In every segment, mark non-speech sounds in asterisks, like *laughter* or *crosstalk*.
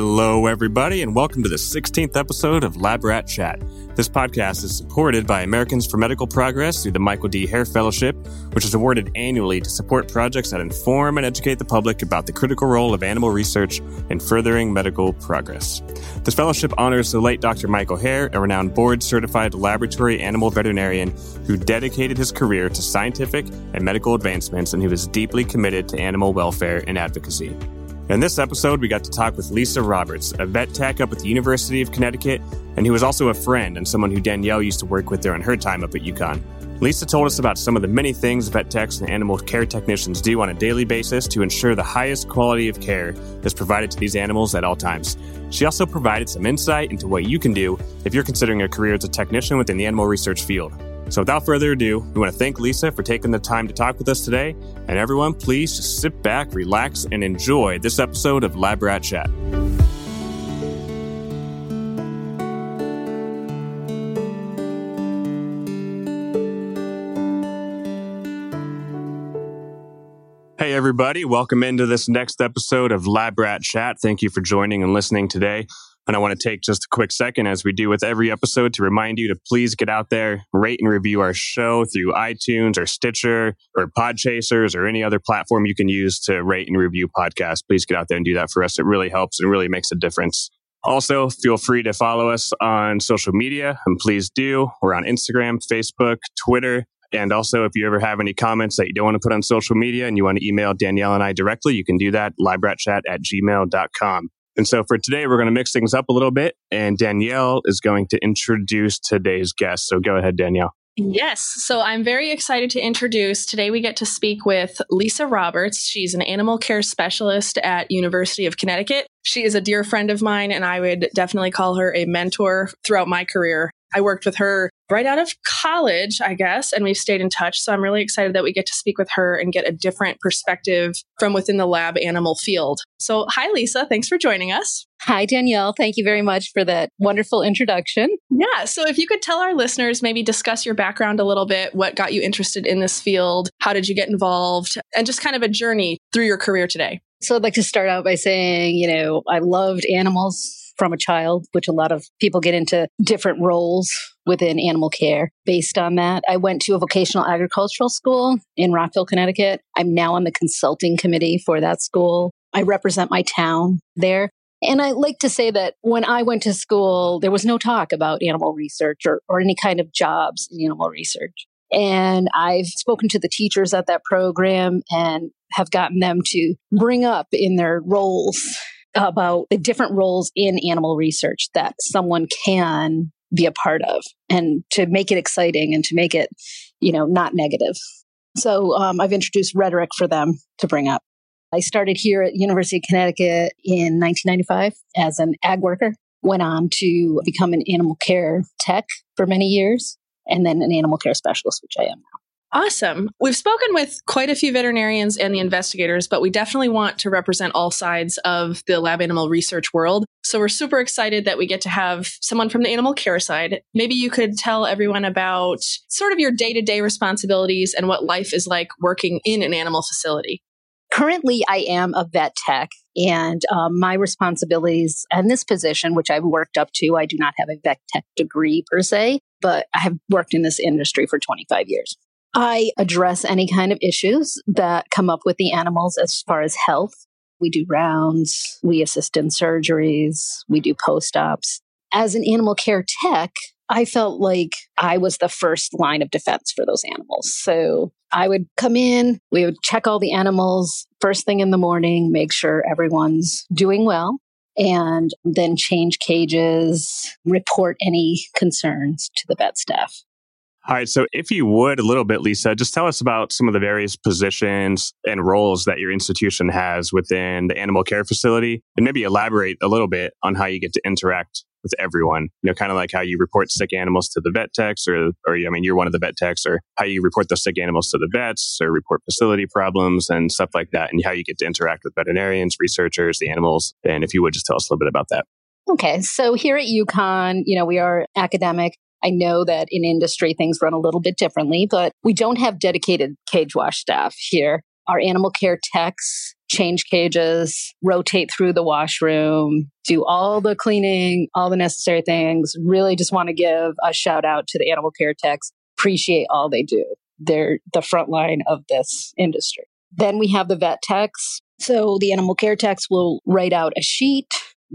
Hello, everybody, and welcome to the 16th episode of Lab Rat Chat. This podcast is supported by Americans for Medical Progress through the Michael D. Hayre Fellowship, which is awarded annually to support projects that inform and educate the public about the critical role of animal research in furthering medical progress. This fellowship honors the late Dr. Michael Hayre, a renowned board certified laboratory animal veterinarian who dedicated his career to scientific and medical advancements and who is deeply committed to animal welfare and advocacy. In this episode, we got to talk with Lisa Roberts, a vet tech up at the University of Connecticut, and who was also a friend and someone who Danielle used to work with during her time up at UConn. Lisa told us about some of the many things vet techs and animal care technicians do on a daily basis to ensure the highest quality of care is provided to these animals at all times. She also provided some insight into what you can do if you're considering a career as a technician within the animal research field. So, without further ado, we want to thank Lisa for taking the time to talk with us today. And everyone, please just sit back, relax, and enjoy this episode of Lab Rat Chat. Hey, everybody, welcome into this next episode of Lab Rat Chat. Thank you for joining and listening today. And I want to take just a quick second, as we do with every episode, to remind you to please get out there, rate and review our show through iTunes or Stitcher or Podchasers or any other platform you can use to rate and review podcasts. Please get out there and do that for us. It really helps and really makes a difference. Also, feel free to follow us on social media, and please do. We're on Instagram, Facebook, Twitter, and also, if you ever have any comments that you don't want to put on social media and you want to email Danielle and I directly, you can do that, labratchat at gmail.com. And so for today, we're going to mix things up a little bit, and Danielle is going to introduce today's guest. So go ahead, Danielle. Yes. So I'm very excited to introduce today we get to speak with Lisa Roberts. She's an animal care specialist at University of Connecticut. She is a dear friend of mine and I would definitely call her a mentor throughout my career. I worked with her right out of college, I guess, and we've stayed in touch. So I'm really excited that we get to speak with her and get a different perspective from within the lab animal field. So, hi, Lisa. Thanks for joining us. Hi, Danielle. Thank you very much for that wonderful introduction. Yeah. So, if you could tell our listeners, maybe discuss your background a little bit, what got you interested in this field, how did you get involved, and just kind of a journey through your career today. So, I'd like to start out by saying, you know, I loved animals from a child, which a lot of people get into different roles within animal care based on that. I went to a vocational agricultural school in Rockville, Connecticut. I'm now on the consulting committee for that school. I represent my town there. And I like to say that when I went to school, there was no talk about animal research or, or any kind of jobs in animal research. And I've spoken to the teachers at that program and have gotten them to bring up in their roles about the different roles in animal research that someone can be a part of and to make it exciting and to make it, you know, not negative. So um, I've introduced rhetoric for them to bring up. I started here at University of Connecticut in 1995 as an ag worker, went on to become an animal care tech for many years, and then an animal care specialist, which I am now. Awesome. We've spoken with quite a few veterinarians and the investigators, but we definitely want to represent all sides of the lab animal research world. So we're super excited that we get to have someone from the animal care side. Maybe you could tell everyone about sort of your day to day responsibilities and what life is like working in an animal facility. Currently, I am a vet tech, and um, my responsibilities in this position, which I've worked up to, I do not have a vet tech degree per se, but I have worked in this industry for 25 years. I address any kind of issues that come up with the animals as far as health. We do rounds, we assist in surgeries, we do post ops. As an animal care tech, I felt like I was the first line of defense for those animals. So I would come in, we would check all the animals first thing in the morning, make sure everyone's doing well, and then change cages, report any concerns to the vet staff. All right. So, if you would, a little bit, Lisa, just tell us about some of the various positions and roles that your institution has within the animal care facility, and maybe elaborate a little bit on how you get to interact with everyone. You know, kind of like how you report sick animals to the vet techs, or, or I mean, you're one of the vet techs, or how you report the sick animals to the vets, or report facility problems and stuff like that, and how you get to interact with veterinarians, researchers, the animals. And if you would just tell us a little bit about that. Okay, so here at UConn, you know, we are academic. I know that in industry things run a little bit differently, but we don't have dedicated cage wash staff here. Our animal care techs change cages, rotate through the washroom, do all the cleaning, all the necessary things. Really just want to give a shout out to the animal care techs. Appreciate all they do. They're the front line of this industry. Then we have the vet techs. So the animal care techs will write out a sheet.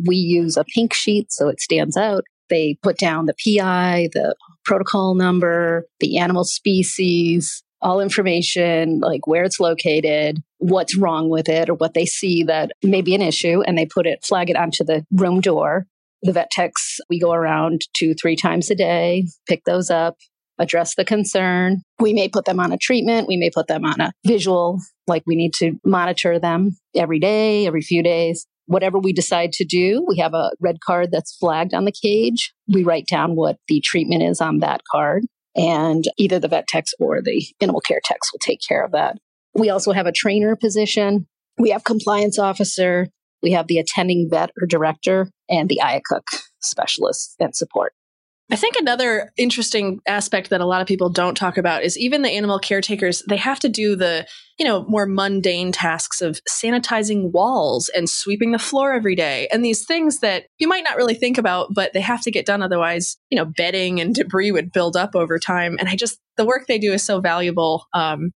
We use a pink sheet so it stands out. They put down the PI, the protocol number, the animal species, all information, like where it's located, what's wrong with it, or what they see that may be an issue, and they put it, flag it onto the room door. The vet techs, we go around two, three times a day, pick those up, address the concern. We may put them on a treatment. We may put them on a visual, like we need to monitor them every day, every few days. Whatever we decide to do, we have a red card that's flagged on the cage. We write down what the treatment is on that card. And either the vet techs or the animal care techs will take care of that. We also have a trainer position. We have compliance officer. We have the attending vet or director and the IACUC specialist and support. I think another interesting aspect that a lot of people don't talk about is even the animal caretakers, they have to do the, you know, more mundane tasks of sanitizing walls and sweeping the floor every day. And these things that you might not really think about, but they have to get done. Otherwise, you know, bedding and debris would build up over time. And I just, the work they do is so valuable. Um,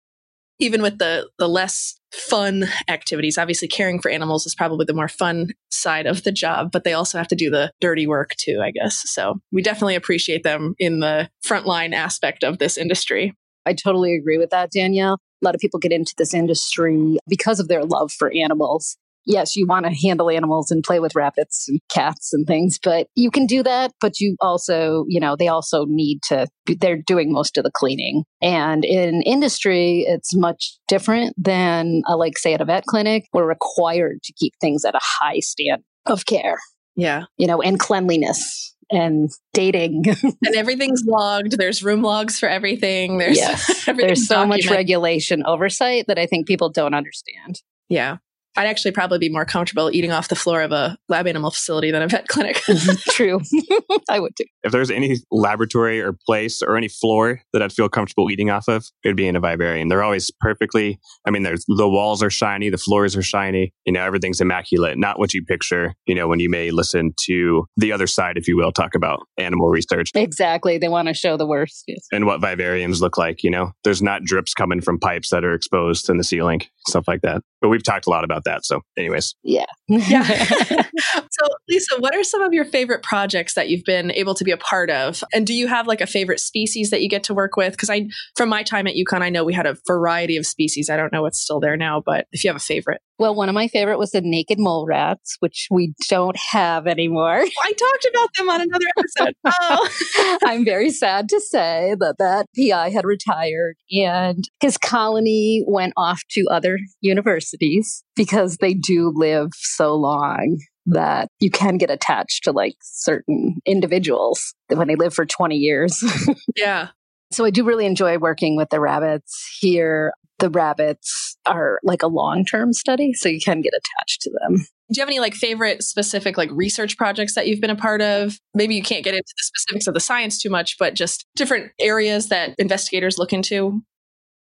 even with the the less fun activities obviously caring for animals is probably the more fun side of the job but they also have to do the dirty work too i guess. So we definitely appreciate them in the frontline aspect of this industry. I totally agree with that danielle. A lot of people get into this industry because of their love for animals yes, you want to handle animals and play with rabbits and cats and things, but you can do that. But you also, you know, they also need to, they're doing most of the cleaning. And in industry, it's much different than, uh, like, say, at a vet clinic. We're required to keep things at a high standard of care. Yeah. You know, and cleanliness and dating. *laughs* and everything's logged. There's room logs for everything. There's yes. *laughs* there's so documented. much regulation oversight that I think people don't understand. Yeah. I'd actually probably be more comfortable eating off the floor of a lab animal facility than a vet clinic. Mm-hmm. *laughs* True. *laughs* I would too. If there's any laboratory or place or any floor that I'd feel comfortable eating off of, it would be in a vivarium. They're always perfectly, I mean, there's the walls are shiny, the floors are shiny, you know, everything's immaculate, not what you picture, you know, when you may listen to the other side, if you will, talk about animal research. Exactly. They want to show the worst. Yes. And what vivariums look like, you know, there's not drips coming from pipes that are exposed in the ceiling, stuff like that. But we've talked a lot about that. So, anyways. Yeah. yeah. *laughs* so, Lisa, what are some of your favorite projects that you've been able to be a part of? And do you have like a favorite species that you get to work with? Because I, from my time at UConn, I know we had a variety of species. I don't know what's still there now, but if you have a favorite. Well, one of my favorite was the naked mole rats, which we don't have anymore. Oh, I talked about them on another episode. *laughs* oh. I'm very sad to say that that PI had retired and his colony went off to other universities because they do live so long that you can get attached to like certain individuals when they live for 20 years. *laughs* yeah. So I do really enjoy working with the rabbits here. The rabbits are like a long term study, so you can get attached to them. Do you have any like favorite specific like research projects that you've been a part of? Maybe you can't get into the specifics of the science too much, but just different areas that investigators look into?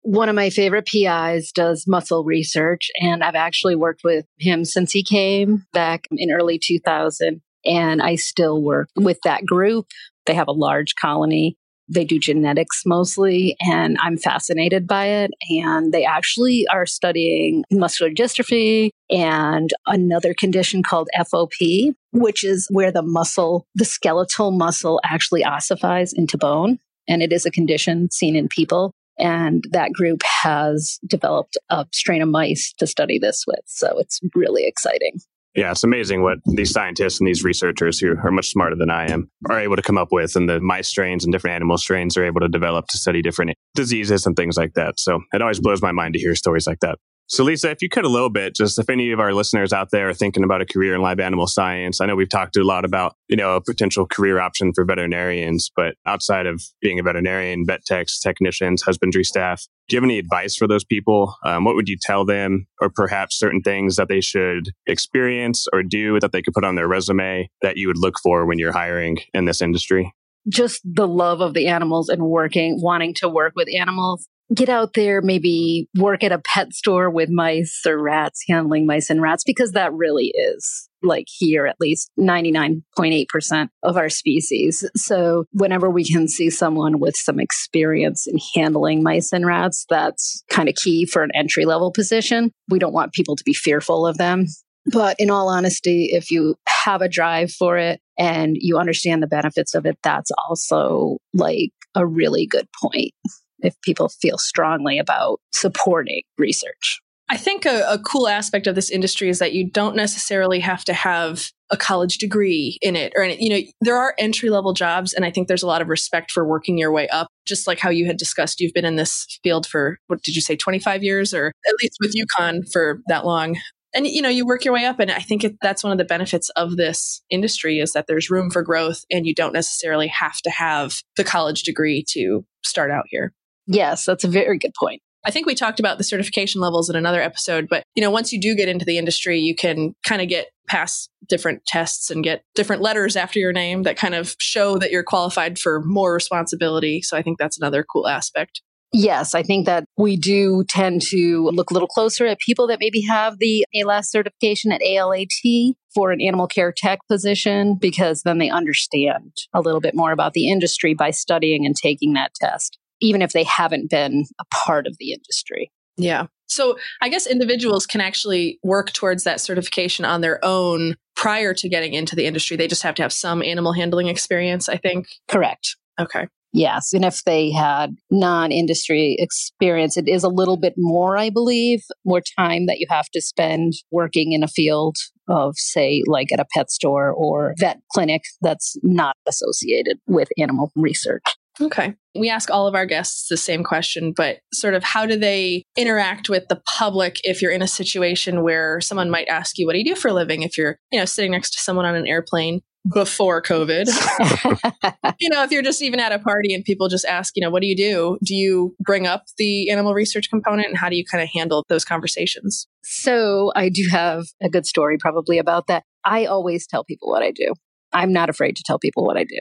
One of my favorite PIs does muscle research, and I've actually worked with him since he came back in early 2000. And I still work with that group. They have a large colony they do genetics mostly, and I'm fascinated by it. And they actually are studying muscular dystrophy and another condition called FOP, which is where the muscle, the skeletal muscle actually ossifies into bone. And it is a condition seen in people. And that group has developed a strain of mice to study this with. So it's really exciting. Yeah, it's amazing what these scientists and these researchers who are much smarter than I am are able to come up with, and the mice strains and different animal strains are able to develop to study different diseases and things like that. So it always blows my mind to hear stories like that. So, Lisa, if you could a little bit, just if any of our listeners out there are thinking about a career in live animal science, I know we've talked a lot about, you know, a potential career option for veterinarians, but outside of being a veterinarian, vet techs, technicians, husbandry staff, do you have any advice for those people? Um, what would you tell them, or perhaps certain things that they should experience or do that they could put on their resume that you would look for when you're hiring in this industry? Just the love of the animals and working, wanting to work with animals get out there, maybe work at a pet store with mice or rats, handling mice and rats, because that really is like here at least 99.8% of our species. So whenever we can see someone with some experience in handling mice and rats, that's kind of key for an entry level position. We don't want people to be fearful of them. But in all honesty, if you have a drive for it and you understand the benefits of it, that's also like a really good point if people feel strongly about supporting research. I think a, a, cool aspect of this industry is that you don't necessarily have to have a college degree in it or you know there are entry level jobs and I think there's a lot of respect for working your way up. Just like how you had discussed you've been in this field for what did you say 25 years or at least with UConn for that long. And you know you work your way up and i think it, that's one of the benefits of this industry is that there's room for growth and you don't necessarily have to have the college degree to start out here yes that's a very good point I think we talked about the certification levels in another episode, but you know, once you do get into the industry, you can kind of get past different tests and get different letters after your name that kind of show that you're qualified for more responsibility. So I think that's another cool aspect. Yes, I think that we do tend to look a little closer at people that maybe have the AALAS certification at ALAT for an animal care tech position because then they understand a little bit more about the industry by studying and taking that test, even if they haven't been a part of the industry. Yeah. So I guess individuals can actually work towards that certification on their own prior to getting into the industry. They just have to have some animal handling experience, I think. Correct. Okay. Yes. And if they had non industry experience, it is a little bit more, I believe, more time that you have to spend working in a field of, say, like at a pet store or vet clinic that's not associated with animal research. Okay. We ask all of our guests the same question, but sort of how do they interact with the public if you're in a situation where someone might ask you, what do you do for a living? If you're, you know, sitting next to someone on an airplane before COVID. *laughs* *laughs* you know, if you're just even at a party and people just ask, you know, what do you do? Do you bring up the animal research component and how do you kind of handle those conversations? So I do have a good story probably about that. I always tell people what I do. I'm not afraid to tell people what I do.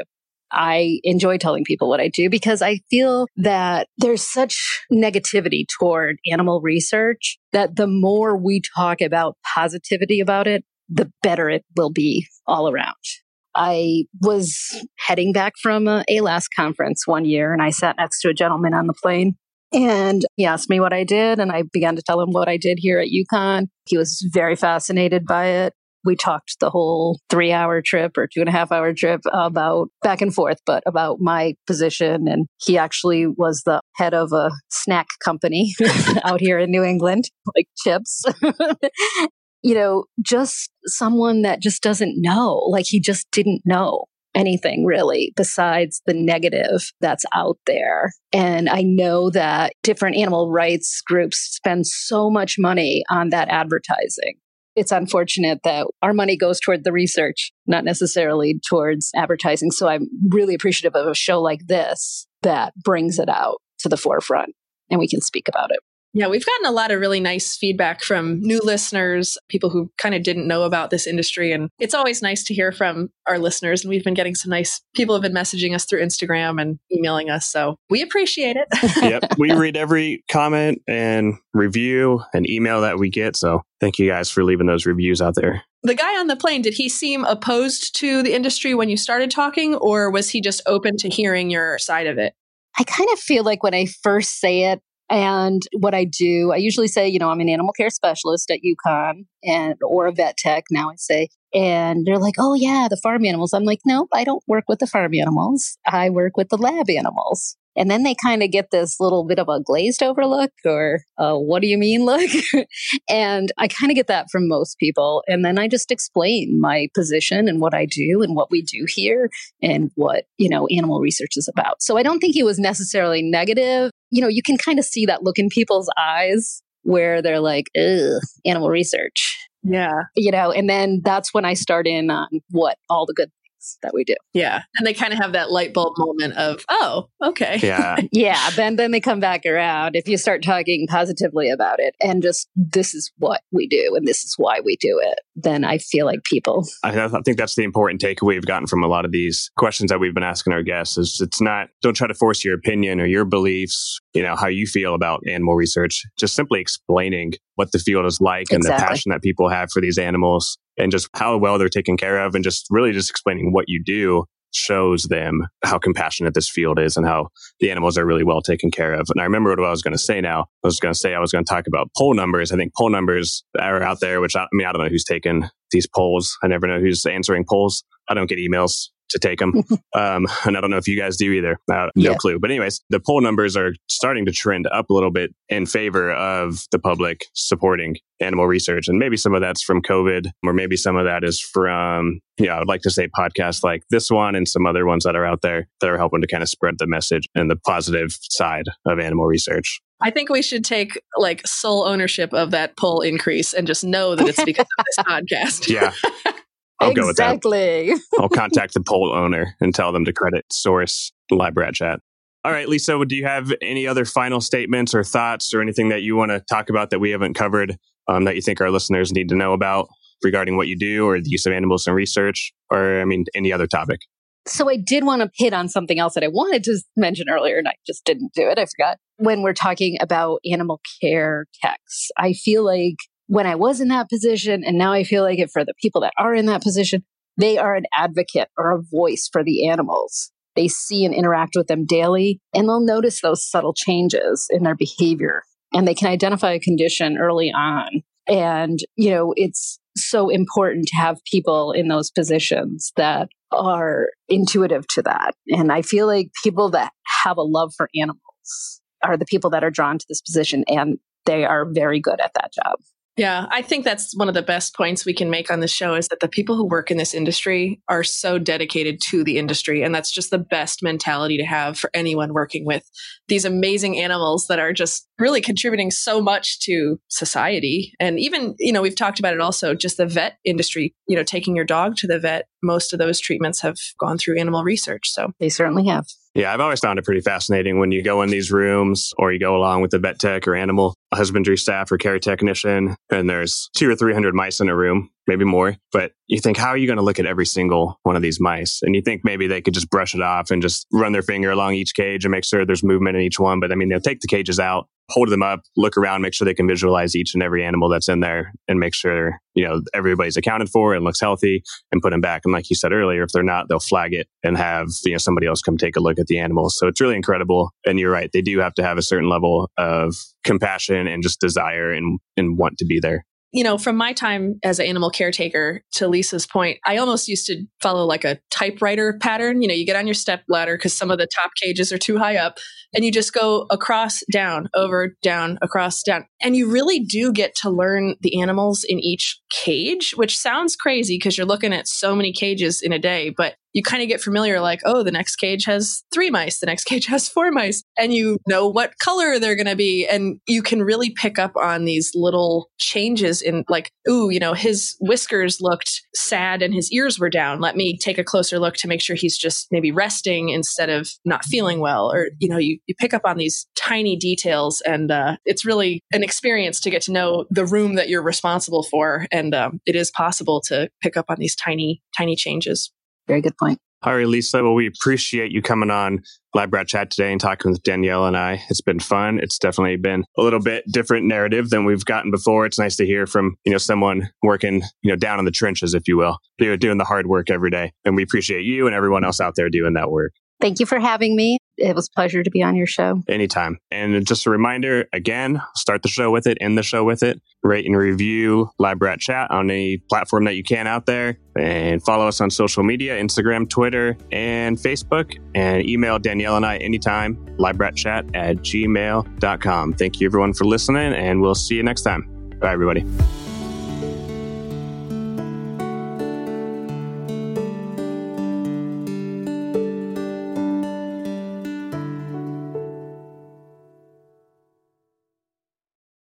I enjoy telling people what I do because I feel that there's such negativity toward animal research that the more we talk about positivity about it, the better it will be all around. I was heading back from a AALAS conference one year and I sat next to a gentleman on the plane and he asked me what I did and I began to tell him what I did here at UConn. He was very fascinated by it. We talked the whole three hour trip or two and a half hour trip about back and forth, but about my position. And he actually was the head of a snack company *laughs* out here in New England, like chips. *laughs* you know, just someone that just doesn't know, like he just didn't know anything really besides the negative that's out there. And I know that different animal rights groups spend so much money on that advertising. It's unfortunate that our money goes toward the research, not necessarily towards advertising. So I'm really appreciative of a show like this that brings it out to the forefront and we can speak about it. Yeah, we've gotten a lot of really nice feedback from new listeners, people who kind of didn't know about this industry. And it's always nice to hear from our listeners. And we've been getting some nice people have been messaging us through Instagram and emailing us. So we appreciate it. *laughs* yep. We read every comment and review and email that we get. So thank you guys for leaving those reviews out there. The guy on the plane, did he seem opposed to the industry when you started talking, or was he just open to hearing your side of it? I kind of feel like when I first say it, and what I do, I usually say, you know, I'm an animal care specialist at UConn and or a vet tech now I say. And they're like, "Oh yeah, the farm animals." I'm like, "Nope, I don't work with the farm animals. I work with the lab animals." And then they kind of get this little bit of a glazed over look or what do you mean look? *laughs* and I kind of get that from most people. And then I just explain my position and what I do and what we do here and what, you know, animal research is about. So I don't think he was necessarily negative. You know, you can kind of see that look in people's eyes where they're like, ugh, animal research. Yeah. You know, and then that's when I start in on what all the good things that we do. Yeah. And they kind of have that light bulb moment of, oh, okay. Yeah. *laughs* yeah. Then then they come back around if you start talking positively about it and just this is what we do and this is why we do it. Then I feel like people. I, I think that's the important takeaway we've gotten from a lot of these questions that we've been asking our guests is it's not don't try to force your opinion or your beliefs, you know, how you feel about animal research. Just simply explaining what the field is like and the passion that people have for these animals and just how well they're taken care of and just really just explaining what you do shows them how compassionate this field is and how the animals are really well taken care of. And I remember what I was going to say now. I was going to say I was going to talk about poll numbers. I think poll numbers are out there, which I, I mean, I don't know who's taken these polls. I never know who's answering polls. I don't get emails to take them. *laughs* um, and I don't know if you guys do either. Uh, no Yeah. clue. But anyways, the poll numbers are starting to trend up a little bit in favor of the public supporting animal research. And maybe some of that's from COVID, or maybe some of that is from, you know, I would like to say podcasts like this one and some other ones that are out there that are helping to kind of spread the message and the positive side of animal research. I think we should take like sole ownership of that poll increase and just know that it's because of this *laughs* podcast. Yeah. *laughs* I'll go with that. exactly. *laughs* I'll contact the poll owner and tell them to credit source Lab Rat Chat. All right, Lisa, do you have any other final statements or thoughts or anything that you want to talk about that we haven't covered um, that you think our listeners need to know about regarding what you do or the use of animals in research or, I mean, any other topic? So I did want to hit on something else that I wanted to *laughs* mention earlier, and I just didn't do it. I forgot. When we're talking about animal care techs, I feel like when I was in that position, and now I feel like it for the people that are in that position, they are an advocate or a voice for the animals. They see and interact with them daily, and they'll notice those subtle changes in their behavior, and they can identify a condition early on. And, you know, it's so important to have people in those positions that are intuitive to that. And I feel like people that have a love for animals are the people that are drawn to this position and they are very good at that job. Yeah, I think that's one of the best points we can make on the show is that the people who work in this industry are so dedicated to the industry. And that's just the best mentality to have for anyone working with these amazing animals that are just really contributing so much to society. And even, you know, we've talked about it also, just the vet industry, you know, taking your dog to the vet, most of those treatments have gone through animal research. So They certainly have. Yeah, I've always found it pretty fascinating when you go in these rooms or you go along with the vet tech or animal husbandry staff or care technician, and there's two or 300 mice in a room, maybe more. But you think, how are you going to look at every single one of these mice? And you think maybe they could just brush it off and just run their finger along each cage and make sure there's movement in each one. But I mean, they'll take the cages out, hold them up, look around, make sure they can visualize each and every animal that's in there and make sure, you know, everybody's accounted for and looks healthy and put them back. And like you said earlier, if they're not, they'll flag it and have, you know, somebody else come take a look at the animals. So it's really incredible. And you're right. They do have to have a certain level of compassion and just desire and, and want to be there. You know, from my time as an animal caretaker to Lisa's point, I almost used to follow like a typewriter pattern. You know, you get on your step ladder because some of the top cages are too high up and you just go across, down, over, down, across, down. And you really do get to learn the animals in each cage, which sounds crazy because you're looking at so many cages in a day, but you kind of get familiar like, oh, the next cage has three mice, the next *laughs* cage has four mice, and you know what color they're going to be. And you can really pick up on these little changes in, like, ooh, you know, his whiskers looked sad and his ears were down. Let me take a closer look to make sure he's just maybe resting instead of not feeling well. Or, you know, you, you pick up on these tiny details, and uh, it's really an experience to get to know the room that you're responsible for. And um, it is possible to pick up on these tiny, tiny changes. Very good point. All right, Lisa. Well, we appreciate you coming on Lab Rat Chat today and talking with Danielle and I. It's been fun. It's definitely been a little bit different narrative than we've gotten before. It's nice to hear from, you know, someone working, you know, down in the trenches, if you will, doing doing the hard work every day. And we appreciate you and everyone else out there doing that work. Thank you for having me. It was a pleasure to be on your show. Anytime. And just a reminder again, start the show with it, end the show with it. Rate and review Lab Rat Chat on any platform that you can out there. And follow us on social media Instagram, Twitter, and Facebook. And email Danielle and I anytime, labratchat at gmail.com. Thank you, everyone, for listening, and we'll see you next time. Bye, everybody.